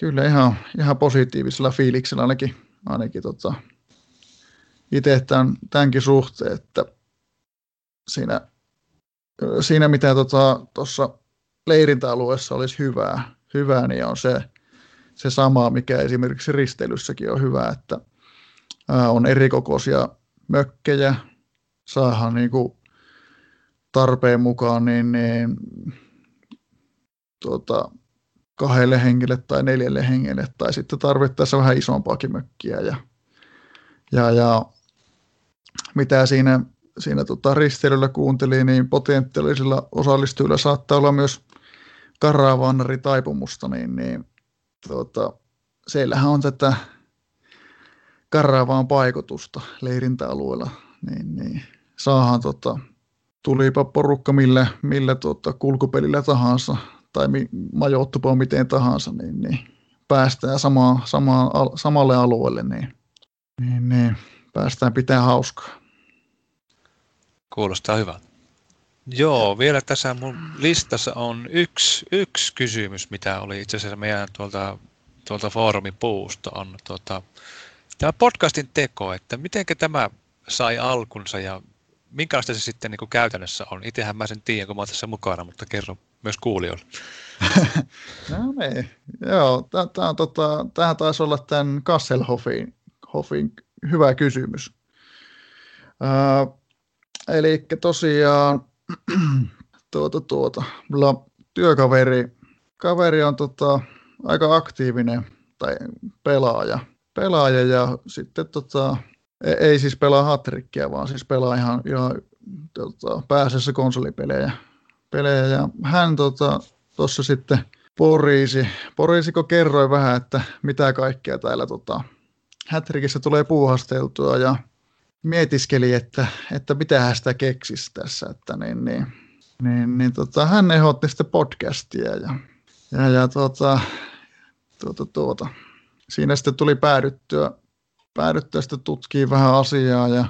kyllä ihan, ihan positiivisella fiiliksellä ainakin, ainakin tota, itse tämän, tämänkin suhteen, että siinä, siinä mitä tuossa tota, leirintäalueessa olisi hyvää, hyvää, niin on se, se sama, mikä esimerkiksi risteilyssäkin on hyvä, että ää, on erikokoisia mökkejä, saadaan niin kuin tarpeen mukaan niin, niin tuota, kahdelle hengelle tai neljälle hengelle, tai sitten tarvittaessa vähän isompaakin mökkiä. Ja, ja, ja mitä siinä, siinä tota risteilyllä kuunteli, niin potentiaalisilla osallistujilla saattaa olla myös karavaanari taipumusta, niin, niin tuota, siellähän on tätä karavaan paikotusta leirintäalueella, niin, niin saahan tota, tulipa porukka millä, millä tota, kulkupelillä tahansa tai mi, majoittupa miten tahansa, niin, niin päästään samaan, samaan, al, samalle alueelle, niin, niin, niin päästään pitää hauskaa.
Kuulostaa hyvältä. Joo, vielä tässä mun listassa on yksi, yksi kysymys, mitä oli itse asiassa meidän tuolta, tuolta foorumin puusta, on tuota, tämä podcastin teko, että miten tämä sai alkunsa ja minkälaista se sitten niin kuin käytännössä on? Itsehän mä sen tiedän, kun mä olen tässä mukana, mutta kerro myös kuulijoille.
no niin, joo, tämä tota, taisi olla tämän Kasselhoffin Hoffin hyvä kysymys. Äh, eli tosiaan tuota, tuota, mulla työkaveri kaveri on tota, aika aktiivinen tai pelaaja, pelaaja ja sitten tota, ei, ei siis pelaa hatrikkia, vaan siis pelaa ihan, ihan tota, pääsessä konsolipelejä. Pelejä. Ja hän tuossa tota, sitten poriisi, poriisiko kerroi vähän, että mitä kaikkea täällä tota, Hätrikissä tulee puuhasteltua ja mietiskeli, että, että mitä hän sitä keksisi tässä, että niin, niin, niin, niin tota, hän ehdotti sitten podcastia ja, ja, ja tota, tuota, tuota, siinä sitten tuli päädyttyä päädyttyä sitten tutkimaan vähän asiaa ja,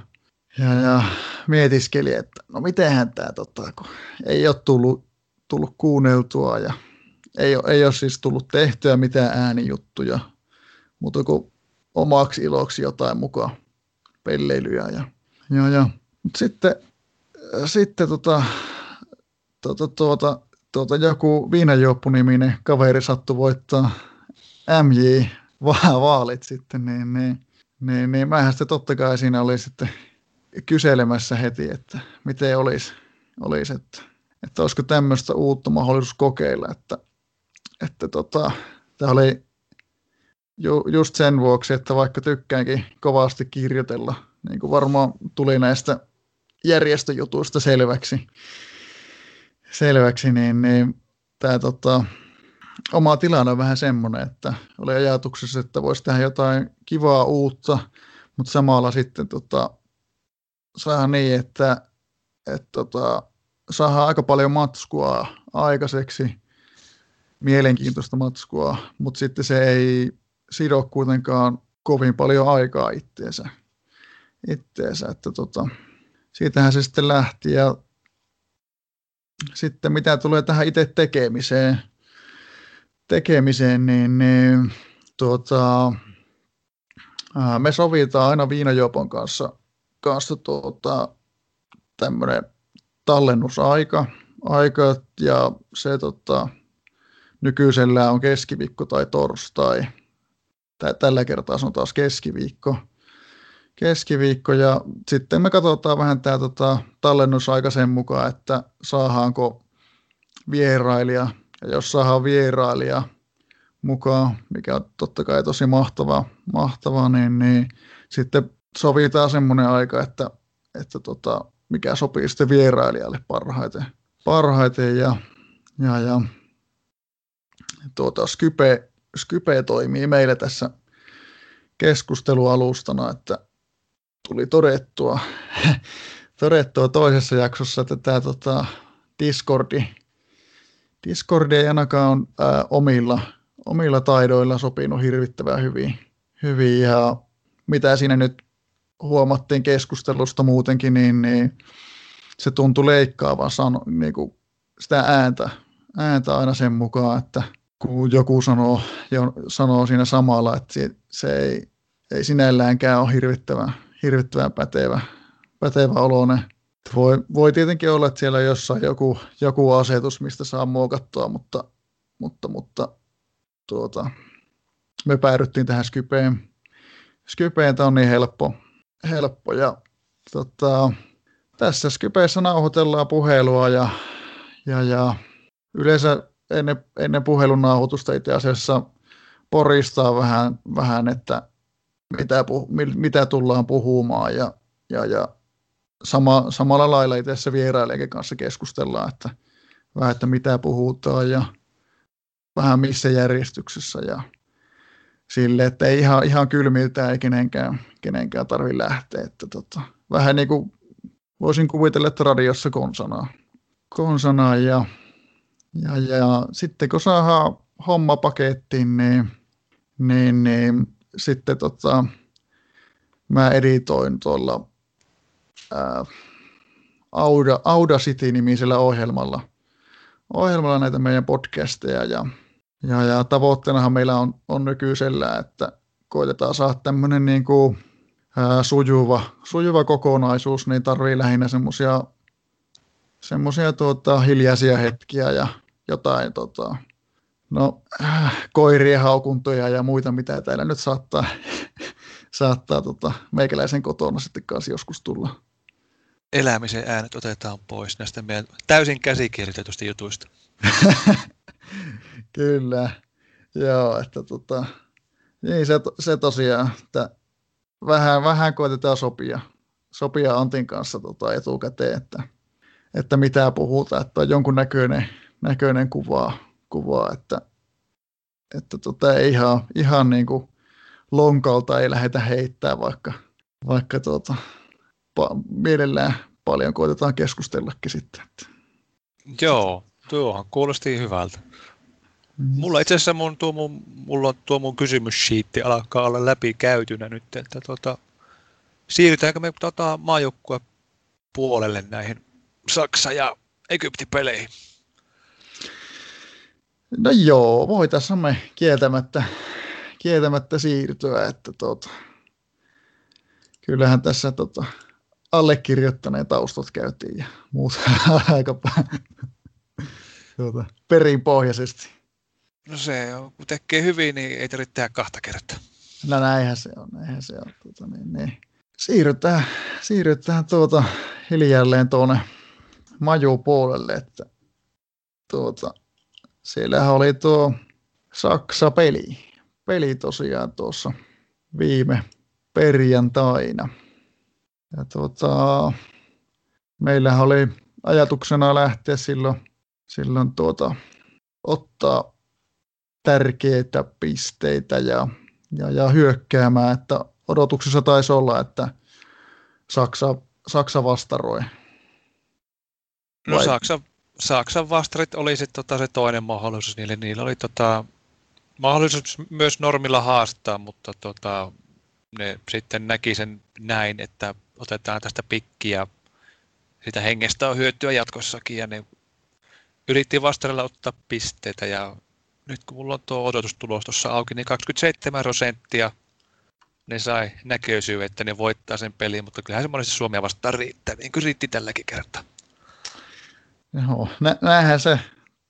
ja, ja mietiskeli, että no mitenhän tämä, tota, kun ei ole tullut, tullut kuunneltua ja ei ole, ei ole siis tullut tehtyä mitään äänijuttuja, mutta kuin omaksi iloksi jotain mukaan pelleilyjä. Ja, ja, ja. Mutta sitten, sitten tota, tota, tuota, tuota, joku viinajuoppu-niminen kaveri sattui voittaa MJ-vaalit sitten, niin, niin niin, niin mähän sitten totta kai siinä oli sitten kyselemässä heti, että miten olisi, olisi että, että olisiko tämmöistä uutta mahdollisuus kokeilla, että, että tota, tämä oli ju, just sen vuoksi, että vaikka tykkäänkin kovasti kirjoitella, niin kuin varmaan tuli näistä järjestöjutuista selväksi, selväksi niin, niin tämä tota, oma tilanne on vähän semmoinen, että oli ajatuksessa, että voisi tehdä jotain kivaa uutta, mutta samalla sitten tota, saadaan niin, että, että tota, saadaan aika paljon matskua aikaiseksi, mielenkiintoista matskua, mutta sitten se ei sido kuitenkaan kovin paljon aikaa itteensä. itteensä että tota, siitähän se sitten lähti ja sitten mitä tulee tähän itse tekemiseen, tekemiseen, niin, niin tuota, me sovitaan aina viinajuopon kanssa, kanssa tuota, tämmöinen tallennusaika aika, ja se tota, nykyisellä on keskiviikko tai torstai. Tällä kertaa se on taas keskiviikko. Keskiviikko ja sitten me katsotaan vähän tämä tota, tallennusaika sen mukaan, että saadaanko vierailija ja jos saadaan vierailija mukaan, mikä on totta kai tosi mahtavaa, mahtavaa niin, niin sitten sovitaan semmoinen aika, että, että tota, mikä sopii sitten vierailijalle parhaiten. parhaiten ja, ja, ja tuota, Skype, Skype toimii meille tässä keskustelualustana, että tuli todettua, todettua toisessa jaksossa, että tämä tota, Discordi Discord ei ainakaan on ää, omilla, omilla taidoilla sopinut hirvittävän hyvin, hyvin. Ja mitä siinä nyt huomattiin keskustelusta muutenkin, niin, niin se tuntui leikkaavan sano, niin kuin sitä ääntä, ääntä aina sen mukaan, että kun joku sanoo, jo, sanoo siinä samalla, että se, se ei, ei sinälläänkään ole hirvittävän, hirvittävän pätevä, pätevä oloinen. Voi, voi tietenkin olla, että siellä on jossain joku, joku asetus, mistä saa muokattua, mutta, mutta, mutta tuota, me päädyttiin tähän Skypeen. Skypeen on niin helppo, helppo ja tota, tässä Skypeessä nauhoitellaan puhelua ja, ja, ja yleensä ennen, ennen puhelun nauhoitusta itse asiassa poristaa vähän, vähän että mitä, mitä tullaan puhumaan ja, ja, ja sama, samalla lailla itse asiassa vierailijankin kanssa keskustellaan, että vähän, että mitä puhutaan ja vähän missä järjestyksessä ja sille, että ei ihan, ihan kylmiltä ei kenenkään, kenenkään tarvi lähteä. Että tota, vähän niin kuin voisin kuvitella, että radiossa konsanaa. konsanaa ja, ja, ja, sitten kun saadaan homma pakettiin, niin, niin, niin sitten tota, mä editoin tuolla ää, Auda, Audacity-nimisellä ohjelmalla, ohjelmalla näitä meidän podcasteja ja, ja, ja tavoitteenahan meillä on, on nykyisellä, että koitetaan saada tämmöinen niin kuin, ää, sujuva, sujuva kokonaisuus, niin tarvii lähinnä semmoisia semmoisia tuota, hiljaisia hetkiä ja jotain tota, no, äh, koirien haukuntoja ja muita, mitä täällä nyt saattaa, saattaa tota, meikäläisen kotona sitten kanssa joskus tulla.
Elämisen äänet otetaan pois näistä meidän täysin käsikirjoitetusta jutuista.
Kyllä, joo, että tota, niin se, se tosiaan, että vähän, vähän koitetaan sopia, sopia Antin kanssa tota etukäteen, että, että mitä puhutaan, että on jonkun näköinen, näköinen kuva, kuva että, että tota, ei ihan, ihan niin kuin lonkalta ei lähdetä heittää, vaikka, vaikka tuota, pa, mielellään paljon koitetaan keskustellakin sitten. Että.
Joo, tuohan kuulosti hyvältä. Mm. Mulla itse asiassa mun, tuo mun, mulla tuo mun kysymysshiitti alkaa olla läpi käytynä nyt, että tota, siirrytäänkö me tota, maajoukkueen puolelle näihin Saksa- ja Egypti-peleihin?
No joo, voitaisiin me kieltämättä, kieltämättä siirtyä, että tota, kyllähän tässä tota, allekirjoittaneen taustat käytiin ja muut aika tuota, perinpohjaisesti.
No se on, kun tekee hyvin, niin ei tarvitse tehdä kahta kertaa.
No näinhän se on, näinhän se on. Tuota, niin, niin. Siirrytään, siirrytään tuota, hiljalleen tuonne majupuolelle, että tuota, siellähän oli tuo Saksa-peli. Peli tosiaan tuossa viime perjantaina. Ja tuota, meillähän oli ajatuksena lähteä silloin, silloin tuota, ottaa tärkeitä pisteitä ja, ja, ja hyökkäämään, että odotuksessa taisi olla, että Saksa, Saksa vastaroi.
No Saksa, Saksan vastarit oli sit tota se toinen mahdollisuus niille. Niillä oli tota, mahdollisuus myös normilla haastaa, mutta tota, ne sitten näki sen näin, että otetaan tästä pikkiä. Sitä hengestä on hyötyä jatkossakin ja ne yritti vastarilla ottaa pisteitä ja nyt kun mulla on tuo odotustulos tuossa auki, niin 27 prosenttia ne sai näköisyy, että ne voittaa sen pelin, mutta kyllähän se monesti Suomea vastaan riittää, niin kuin riitti tälläkin kertaa.
Joo, nä- näinhän se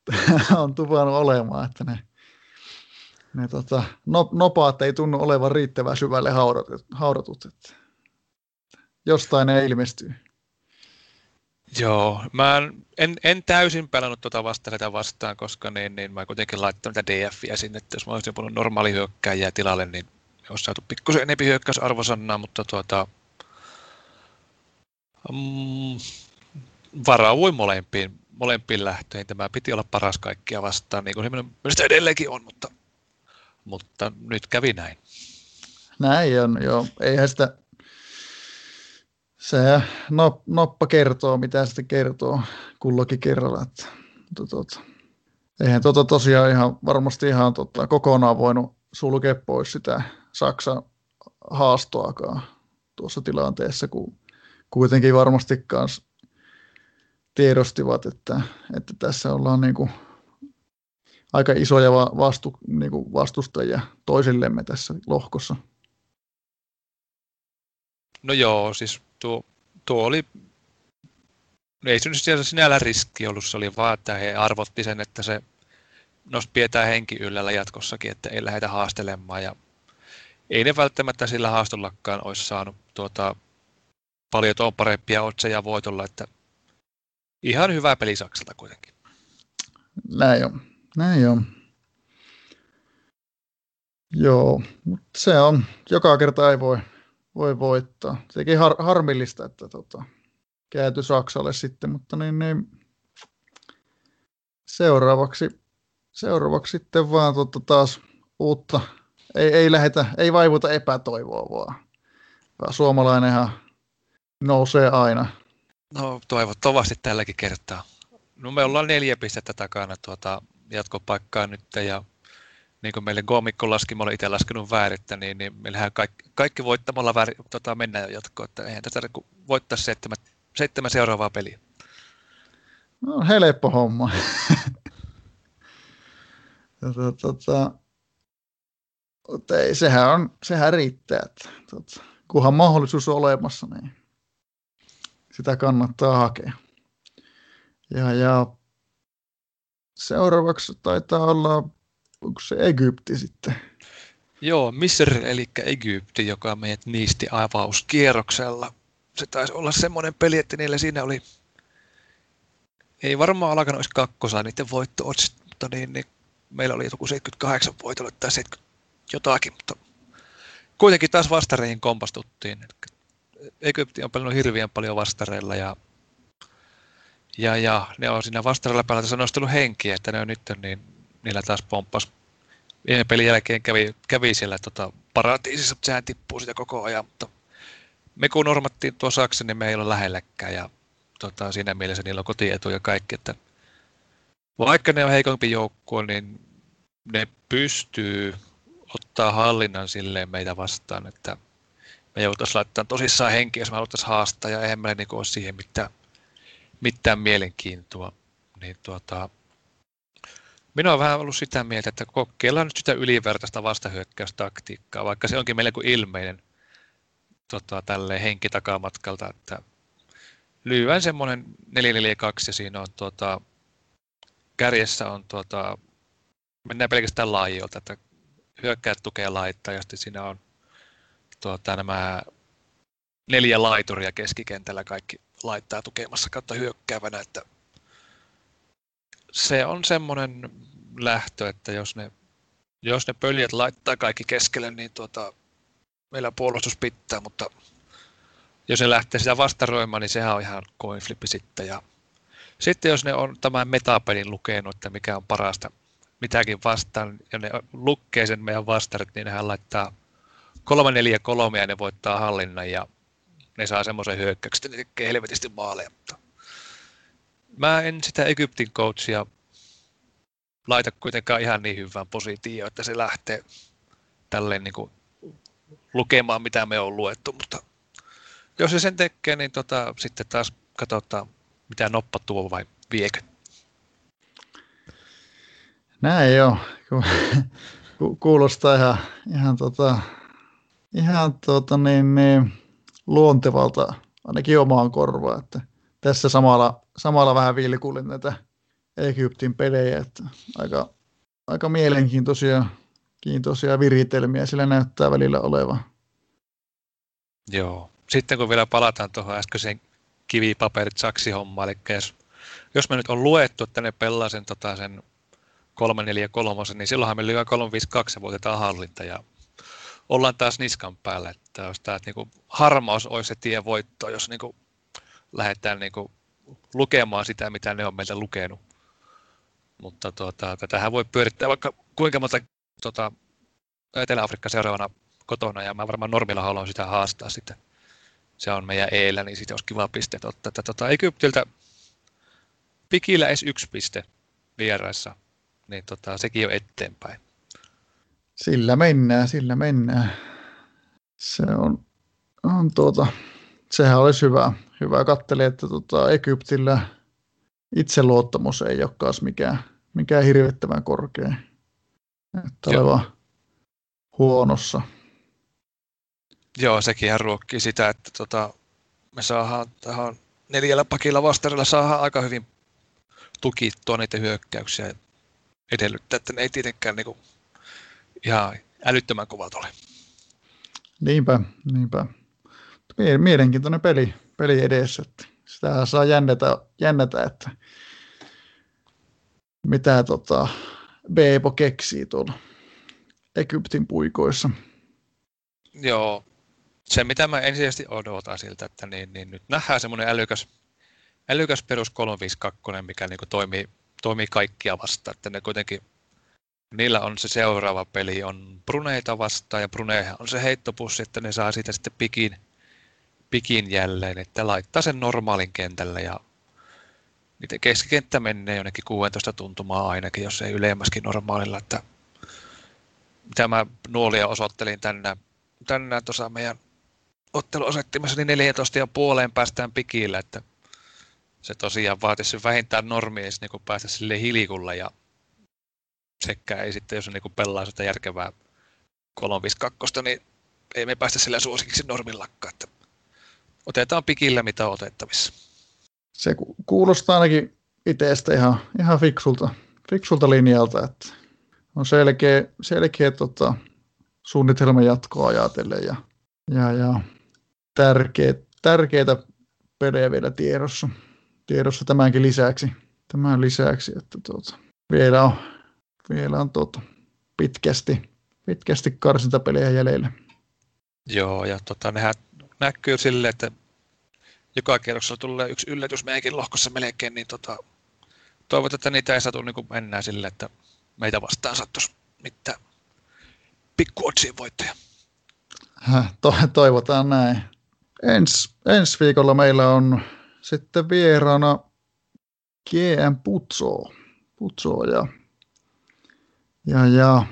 on tuvannut olemaan, että ne, ne tota, no, nopaat ei tunnu olevan riittävän syvälle haudatut, haudatut että jostain ne ilmestyy.
Joo, mä en, en täysin pelannut tuota vastareita vastaan, koska niin, niin mä kuitenkin laittanut niitä DFiä sinne, että jos mä olisin puhunut normaali hyökkäjiä tilalle, niin olisi saatu pikkusen enemmän hyökkäysarvosannaa, mutta tuota, mm, varauin molempiin, molempiin lähtöihin. Tämä piti olla paras kaikkia vastaan, niin kuin se mielestä edelleenkin on, mutta, mutta nyt kävi näin.
Näin on, joo. Eihän sitä se noppa kertoo, mitä sitten kertoo kullakin kerralla. Että, mutta, tuota, eihän tuota tosiaan ihan, varmasti ihan tota, kokonaan voinut sulkea pois sitä Saksan haastoakaan tuossa tilanteessa, kun kuitenkin varmasti kanssa tiedostivat, että, että tässä ollaan niin kuin aika isoja vastu, niin kuin vastustajia toisillemme tässä lohkossa.
No joo, siis tuo, tuo oli, ei se nyt sinällä riski ollut, se oli vaan, että he arvotti sen, että se nos pidetään henki yllällä jatkossakin, että ei lähdetä haastelemaan ja ei ne välttämättä sillä haastollakaan olisi saanut tuota, paljon tuon parempia otseja voitolla, että ihan hyvä peli Saksalta kuitenkin.
Näin on, näin on. Joo, mutta se on, joka kerta ei voi, voi voittaa. Sekin har, harmillista, että tota, käyty Saksalle sitten, mutta niin, niin seuraavaksi, seuraavaksi sitten vaan tota, taas uutta, ei, ei lähetä, ei vaivuta epätoivoa vaan. Suomalainenhan nousee aina.
No toivottavasti tälläkin kertaa. No me ollaan neljä pistettä takana tuota jatkopaikkaa nyt ja niin kuin meille Gomikko laski, mä olen itse laskenut väärittä, niin, niin meillähän kaikki, kaikki voittamalla väärin, tota, mennään jo jatkoon, että eihän tätä niin voittaa seitsemän, seitsemän seuraavaa peliä.
No helppo homma. tota, tota, mutta ei, sehän, on, sehän riittää, että tota, kunhan mahdollisuus on olemassa, niin sitä kannattaa hakea. Ja, ja seuraavaksi taitaa olla, onko se Egypti sitten?
Joo, Misr, eli Egypti, joka meidät niisti avauskierroksella. Se taisi olla semmoinen peli, että niillä siinä oli, ei varmaan alkanut olisi kakkosa niiden voitto mutta niin, niin meillä oli joku 78 voitolle tai 70 jotakin, mutta kuitenkin taas vastareihin kompastuttiin. Egypti on pelannut hirveän paljon vastareilla ja, ja, ja ne on siinä vastareilla päällä nostellut henkiä, että ne on nyt niin, niillä taas pomppas. Viime pelin jälkeen kävi, kävi siellä tota, paratiisissa, mutta sehän tippuu sitä koko ajan, mutta me kun normattiin tuo Saksa, niin me ei ole lähelläkään ja tota, siinä mielessä niillä on kotietu ja kaikki, että vaikka ne on heikompi joukkue, niin ne pystyy ottaa hallinnan silleen meitä vastaan, että me joutuisi laittamaan tosissaan henki, jos me haluttaisiin haastaa, ja eihän meillä niin ole siihen mitään, mitään mielenkiintoa. Niin tuota, minä olen vähän ollut sitä mieltä, että kokeillaan nyt sitä ylivertaista vastahyökkäystaktiikkaa, vaikka se onkin meille kuin ilmeinen tota, tälle henki takamatkalta, että lyhyen semmoinen 442 ja siinä on tuota, kärjessä on tuota, mennään pelkästään laajoilta, että hyökkäät tukee laittaa ja sitten siinä on tuota, nämä neljä laituria keskikentällä kaikki laittaa tukemassa kautta hyökkäävänä, että se on semmoinen lähtö, että jos ne, jos ne pöljät laittaa kaikki keskelle, niin tuota, meillä puolustus pitää, mutta jos ne lähtee sitä vastaroimaan, niin sehän on ihan coin flippi sitten. Ja sitten jos ne on tämän metapelin lukenut, että mikä on parasta mitäkin vastaan, ja ne lukkee sen meidän vastarit, niin nehän laittaa 3-4-3 ja ne voittaa hallinnan ja ne saa semmoisen hyökkäyksen, että ne tekee helvetisti maaleja. Mutta mä en sitä Egyptin coachia laita kuitenkaan ihan niin hyvään positioon, että se lähtee tälleen niin kuin lukemaan, mitä me on luettu, mutta jos se sen tekee, niin tota, sitten taas katsotaan, mitä noppa tuo vai viekö.
Näin joo. Kuulostaa ihan, ihan, tota, ihan tota niin, niin, luontevalta ainakin omaan korvaan. Että tässä samalla, samalla vähän vilkullin näitä Egyptin pelejä, että aika, aika mielenkiintoisia kiintoisia viritelmiä sillä näyttää välillä olevan.
Joo. Sitten kun vielä palataan tuohon äskeiseen kivipaperit saksi eli jos, jos me nyt on luettu, että ne pelaa sen, tota, sen 343, niin silloinhan me lyödään 352 ja voitetaan hallinta ja ollaan taas niskan päällä. Että jos tämä niin harmaus olisi se tie voittoon, jos niin kuin lähdetään niin kuin lukemaan sitä, mitä ne on meiltä lukenut. Mutta tuota, tätähän voi pyörittää vaikka kuinka monta tuota, Etelä-Afrikka seuraavana kotona, ja mä varmaan normilla haluan sitä haastaa sitten. Se on meidän eellä, niin siitä olisi kiva pisteet ottaa. Että, tuota, Egyptiltä pikillä edes yksi piste vieraissa niin tota, sekin on eteenpäin.
Sillä mennään, sillä mennään. se on, on tuota, sehän olisi hyvä. Hyvä katteli, että tota, Egyptillä itseluottamus ei olekaan mikään, mikään hirvittävän korkea. Että oleva huonossa.
Joo, sekin ruokkii sitä, että tota, me saadaan tähän neljällä pakilla vastarilla saadaan aika hyvin tukittua niitä hyökkäyksiä edellyttää, että ne ei tietenkään niin kuin ihan älyttömän kovat ole.
Niinpä, niinpä. Mielenkiintoinen peli, peli edessä. Että sitä saa jännätä, jännätä että mitä tota, Beepo keksii tuolla Egyptin puikoissa.
Joo, se mitä mä ensisijaisesti odotan siltä, että niin, niin nyt nähdään semmoinen älykäs, älykäs perus 352, mikä niin toimii, toimii kaikkia vastaan, että ne kuitenkin niillä on se seuraava peli, on Bruneita vastaan, ja Brunehan on se heittopussi, että ne saa siitä sitten pikin, pikin jälleen, että laittaa sen normaalin kentälle, ja niiden keskikenttä menee jonnekin 16 tuntumaa ainakin, jos ei ylemmäskin normaalilla, että mitä mä nuolia osoittelin tänään, tänään tuossa meidän otteluosettimessa, niin 14 ja puoleen päästään pikillä, että se tosiaan vaatisi vähintään normia, niin päästä sille hilikulla ja sekä ei sitten, jos on niin pelaa sitä järkevää 352, niin ei me päästä sillä suosikiksi normillakaan. Että otetaan pikillä, mitä on otettavissa.
Se kuulostaa ainakin itsestä ihan, ihan fiksulta, fiksulta linjalta, että on selkeä, selkeä tota, suunnitelma jatkoa ajatellen ja, ja, ja tärkeä, tärkeitä pelejä vielä tiedossa, tiedossa tämänkin lisäksi. Tämän lisäksi, että tuota, vielä on vielä on tuota, pitkästi, pitkästi karsintapelejä jäljellä.
Joo, ja tota, nehän näkyy silleen, että joka kerroksella tulee yksi yllätys meidänkin lohkossa melkein, niin tota, toivot, että niitä ei satu niin mennään silleen, että meitä vastaan sattuisi mitään pikkuotsiin voittoja.
To- toivotaan näin. Ens, ensi viikolla meillä on sitten vieraana GM Putso, Putso ja ja, ja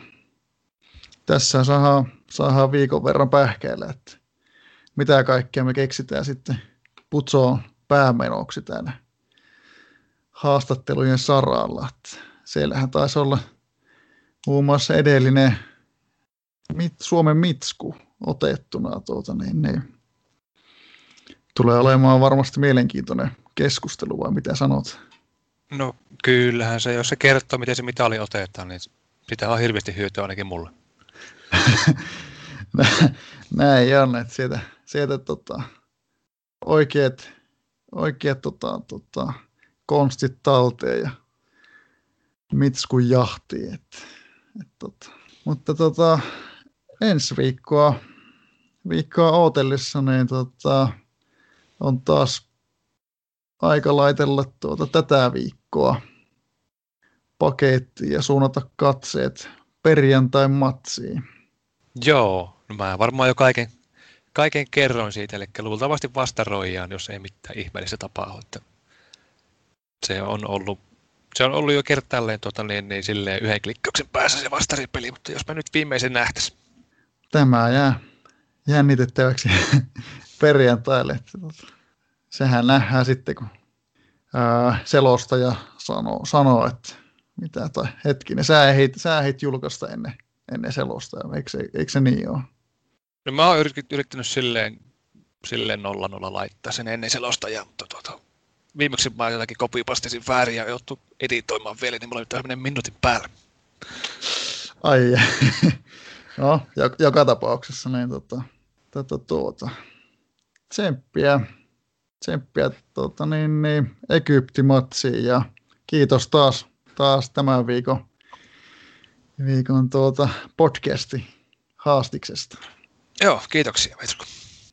tässä saadaan, saadaan viikon verran pähkeillä, että mitä kaikkea me keksitään sitten putsoon päämenoksi täällä haastattelujen saralla. Että siellähän taisi olla muun muassa edellinen mit, Suomen Mitsku otettuna. Tuota, niin, niin. Tulee olemaan varmasti mielenkiintoinen keskustelu, vai mitä sanot?
No kyllähän se, jos se kertoo, miten se mitali otetaan, niin sitä on hirveästi hyötyä ainakin mulle.
Näin on, että sieltä, sieltä tota, oikeat, oikeat tota, tota, konstit talteen ja mitskun jahtiin. Et, et, tota. Mutta tota, ensi viikkoa, viikkoa ootellessa niin tota, on taas aika laitella tuota, tätä viikkoa pakettiin ja suunnata katseet perjantain matsiin.
Joo, no mä varmaan jo kaiken, kaiken kerron siitä, eli luultavasti vastaroijaan, jos ei mitään ihmeellistä tapahdu. Että se on ollut se on ollut jo kertaalleen tuota, niin, niin, silleen yhden klikkauksen päässä se vastaripeli, mutta jos mä nyt viimeisen nähtäisi.
Tämä jää jännitettäväksi perjantaille. Sehän nähdään sitten, kun ää, selostaja sanoo, sanoo että mitä tai hetkinen, sä ehdit, sä ehdit julkaista ennen, ennen selosta, eikö se, eikö se niin ole?
No mä oon yrittänyt silleen, silleen nolla nolla laittaa sen ennen selostajaa, mutta tuota, viimeksi mä jotakin kopipastisin väärin ja jouttu editoimaan vielä, niin mulla on tämmöinen minuutin päällä.
Ai no, joka tapauksessa niin tota, tota, tuota, tsemppiä, tsemppiä tota, niin, niin, Egyptimatsiin ja kiitos taas taas tämän viikon, viikon tuota podcasti haastiksesta.
Joo, kiitoksia Petru.